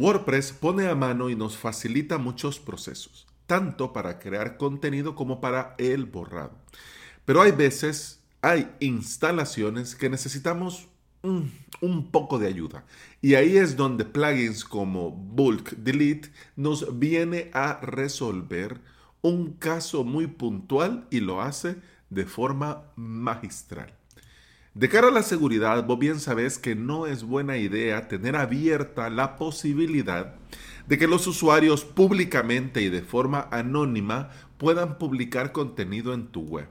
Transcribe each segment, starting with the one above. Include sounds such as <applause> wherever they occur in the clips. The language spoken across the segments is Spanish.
WordPress pone a mano y nos facilita muchos procesos, tanto para crear contenido como para el borrado. Pero hay veces, hay instalaciones que necesitamos un, poco de ayuda. Y ahí es donde plugins como Bulk Delete nos viene a resolver un caso muy puntual y lo hace de forma magistral. De cara a la seguridad, vos bien sabes que no es buena idea tener abierta la posibilidad de que los usuarios públicamente y de forma anónima puedan publicar contenido en tu web.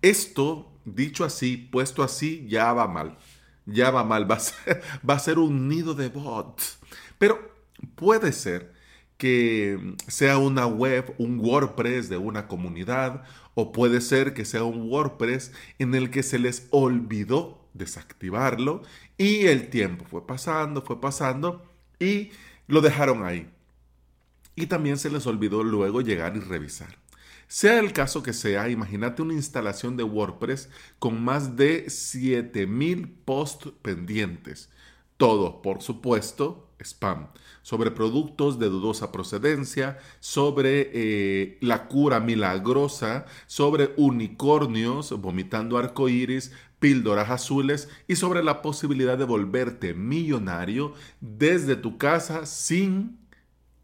Esto, dicho así, puesto así, ya va mal. Ya va mal, va a ser, <laughs> va a ser un nido de bots. Pero puede ser que sea una web, un WordPress de una comunidad, o puede ser que sea un WordPress en el que se les olvidó desactivarlo y el tiempo fue pasando, fue pasando y lo dejaron ahí. Y también se les olvidó luego llegar y revisar. Sea el caso que sea, imagínate una instalación de WordPress con más de 7000 posts pendientes. Todo, por supuesto, spam, sobre productos de dudosa procedencia, sobre eh, la cura milagrosa, sobre unicornios vomitando arcoíris, píldoras azules y sobre la posibilidad de volverte millonario desde tu casa sin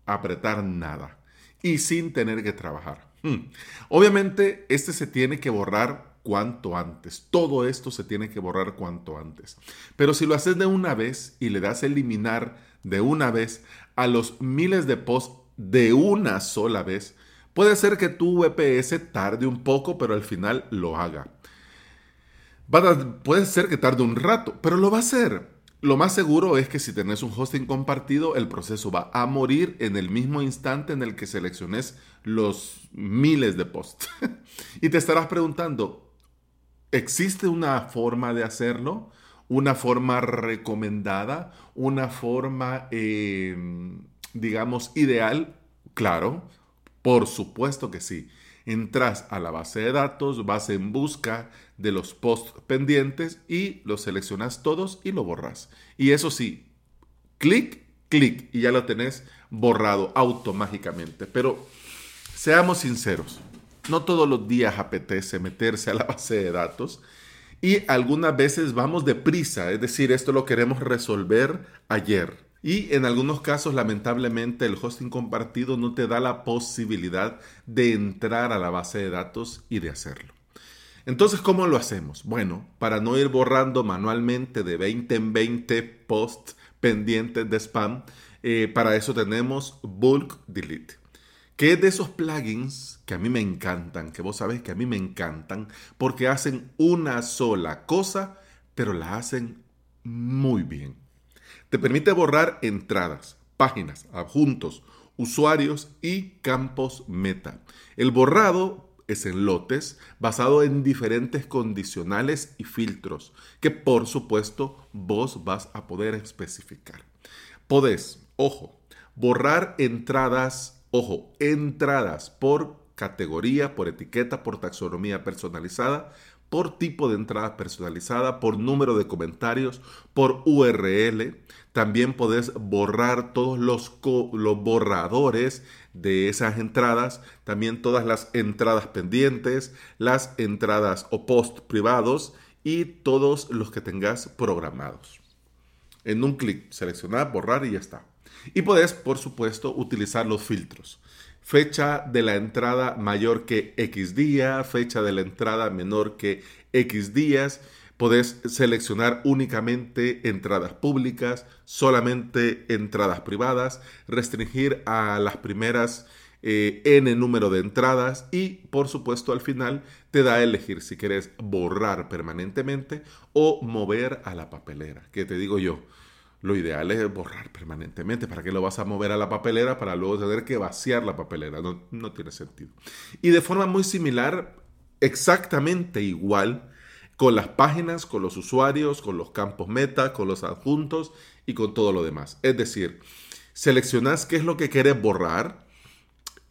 apretar nada y sin tener que trabajar. Hmm. Obviamente, este se tiene que borrar cuanto antes. Todo esto se tiene que borrar cuanto antes. Pero si lo haces de una vez y le das eliminar de una vez a los miles de posts de una sola vez, puede ser que tu VPS tarde un poco, pero al final lo haga. puede ser que tarde un rato, pero lo va a hacer. Lo más seguro es que si tenés un hosting compartido, el proceso va a morir en el mismo instante en el que selecciones los miles de posts. <laughs> y te estarás preguntando, ¿Existe una forma de hacerlo? ¿Una forma recomendada? ¿Una forma, em, digamos, ideal? Claro, por supuesto que sí. Entras a la base de datos, vas en busca de los posts pendientes y los seleccionas todos y lo borras. Y eso sí, clic, clic y ya lo tenés borrado automáticamente. Pero seamos sinceros, no todos los días apetece meterse a la base de datos y algunas veces vamos deprisa, es decir, esto lo queremos resolver ayer. Y en algunos casos, lamentablemente, el hosting compartido no te da la posibilidad de entrar a la base de datos y de hacerlo. Entonces, ¿cómo lo hacemos? Bueno, para no ir borrando manualmente de 20 en 20 posts pendientes de spam, eh, para eso tenemos Bulk Delete que de esos plugins que a mí me encantan, que vos sabés que a mí me encantan, porque hacen una sola cosa, pero la hacen muy bien. Te permite borrar entradas, páginas, adjuntos, usuarios y campos meta. El borrado es en lotes basado en diferentes condicionales y filtros que por supuesto vos vas a poder especificar. Podés, ojo, borrar entradas Ojo, entradas por categoría, por etiqueta, por taxonomía personalizada, por tipo de entrada personalizada, por número de comentarios, por URL. También podés borrar todos los, borradores de esas entradas, también todas las entradas pendientes, las entradas o post privados y todos los que tengas programados. En un clic, seleccionar, borrar y ya está. Y puedes, por supuesto, utilizar los filtros. Fecha de la entrada mayor que X día, fecha de la entrada menor que X días. Podés seleccionar únicamente entradas públicas, solamente entradas privadas, restringir a las primeras eh, n número de entradas y por supuesto al final te da a elegir si quieres borrar permanentemente o mover a la papelera. ¿Qué te digo yo? Lo ideal es borrar permanentemente. ¿Para qué lo vas a mover a la papelera para luego tener que vaciar la papelera? No, no tiene sentido. Y de forma muy similar, exactamente igual, con las páginas, con los usuarios, con los campos meta, con los adjuntos y con todo lo demás. Es decir, seleccionas qué es lo que quieres borrar,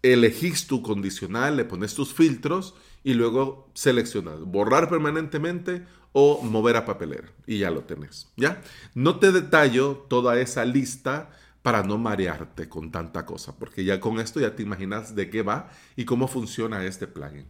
elegís tu condicional, le pones tus filtros y luego seleccionas borrar permanentemente o mover a papelera y ya lo tenés, ¿ya? No te detallo toda esa lista para no marearte con tanta cosa, porque ya con esto ya te imaginas de qué va y cómo funciona este plugin.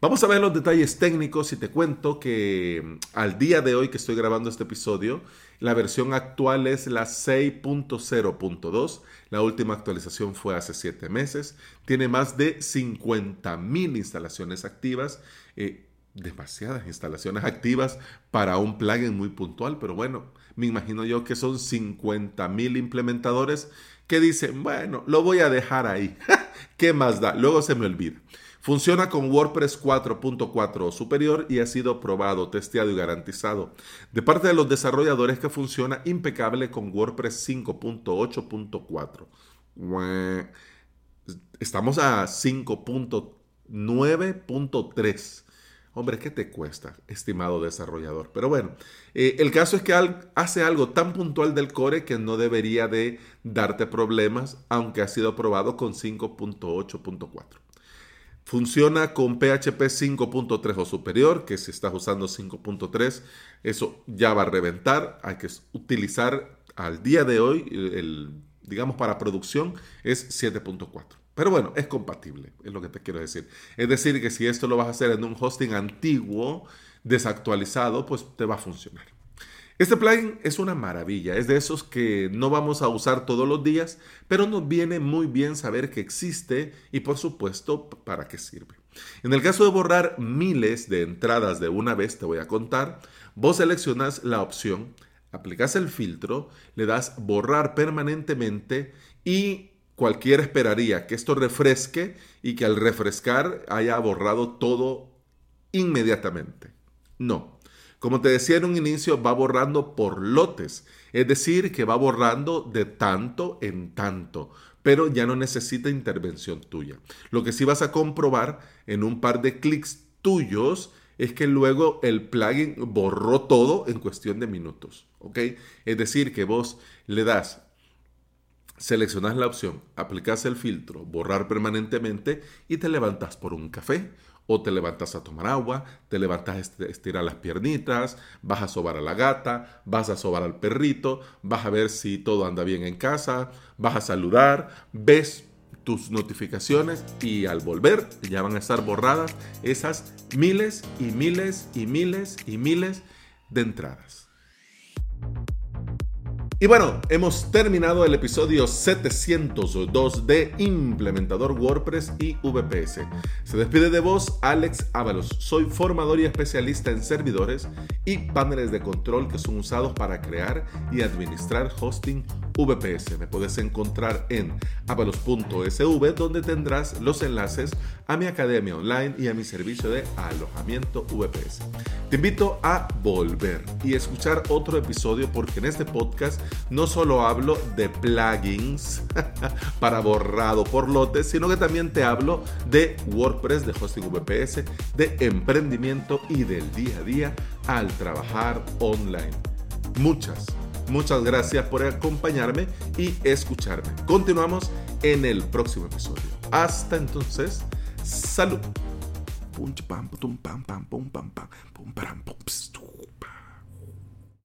Vamos a ver los detalles técnicos y te cuento que mm, al día de hoy que estoy grabando este episodio, la versión actual es la 6.0.2. La última actualización fue hace 7 meses. Tiene más de 50.000 instalaciones activas. Eh, demasiadas instalaciones activas para un plugin muy puntual, pero bueno, me imagino yo que son 50.000 implementadores que dicen, bueno, lo voy a dejar ahí. <laughs> ¿Qué más da? Luego se me olvida. Funciona con WordPress 4.4 o superior y ha sido probado, testeado y garantizado de parte de los desarrolladores que funciona impecable con WordPress 5.8.4. Estamos a 5.9.3. Hombre, ¿qué te cuesta, estimado desarrollador? Pero bueno, eh, el caso es que hace algo tan puntual del core que no debería de darte problemas, aunque ha sido probado con 5.8.4. Funciona con PHP 5.3 o superior, que si estás usando 5.3, eso ya va a reventar. Hay que utilizar al día de hoy, el, digamos para producción, es 7.4. Pero bueno, es compatible, es lo que te quiero decir. Es decir, que si esto lo vas a hacer en un hosting antiguo, desactualizado, pues te va a funcionar. Este plugin es una maravilla, es de esos que no vamos a usar todos los días, pero nos viene muy bien saber que existe y por supuesto para qué sirve. En el caso de borrar miles de entradas de una vez, te voy a contar, vos seleccionas la opción, aplicas el filtro, le das borrar permanentemente y cualquiera esperaría que esto refresque y que al refrescar haya borrado todo inmediatamente. No, como te decía en un inicio, va borrando por lotes, es decir, que va borrando de tanto en tanto, pero ya no necesita intervención tuya. Lo que sí vas a comprobar en un par de clics tuyos es que luego el plugin borró todo en cuestión de minutos, ¿ok? Es decir, que vos le das seleccionas la opción, aplicas el filtro, borrar permanentemente y te levantas por un café o te levantas a tomar agua, te levantas a estirar las piernitas, vas a sobar a la gata, vas a sobar al perrito, vas a ver si todo anda bien en casa, vas a saludar, ves tus notificaciones y al volver ya van a estar borradas esas miles y miles y miles y miles de entradas. Y bueno, hemos terminado el episodio 702 de Implementador WordPress y VPS. Se despide de vos Alex Ábalos. Soy formador y especialista en servidores y paneles de control que son usados para crear y administrar hosting VPS. Me puedes encontrar en avalos.sv donde tendrás los enlaces a mi academia online y a mi servicio de alojamiento VPS. Te invito a volver y escuchar otro episodio porque en este podcast no solo hablo de plugins <laughs> para borrado por lotes, sino que también te hablo de WordPress, de hosting VPS, de emprendimiento y del día a día al trabajar online. Muchas Muchas gracias por acompañarme y escucharme. Continuamos en el próximo episodio. Hasta entonces, salud.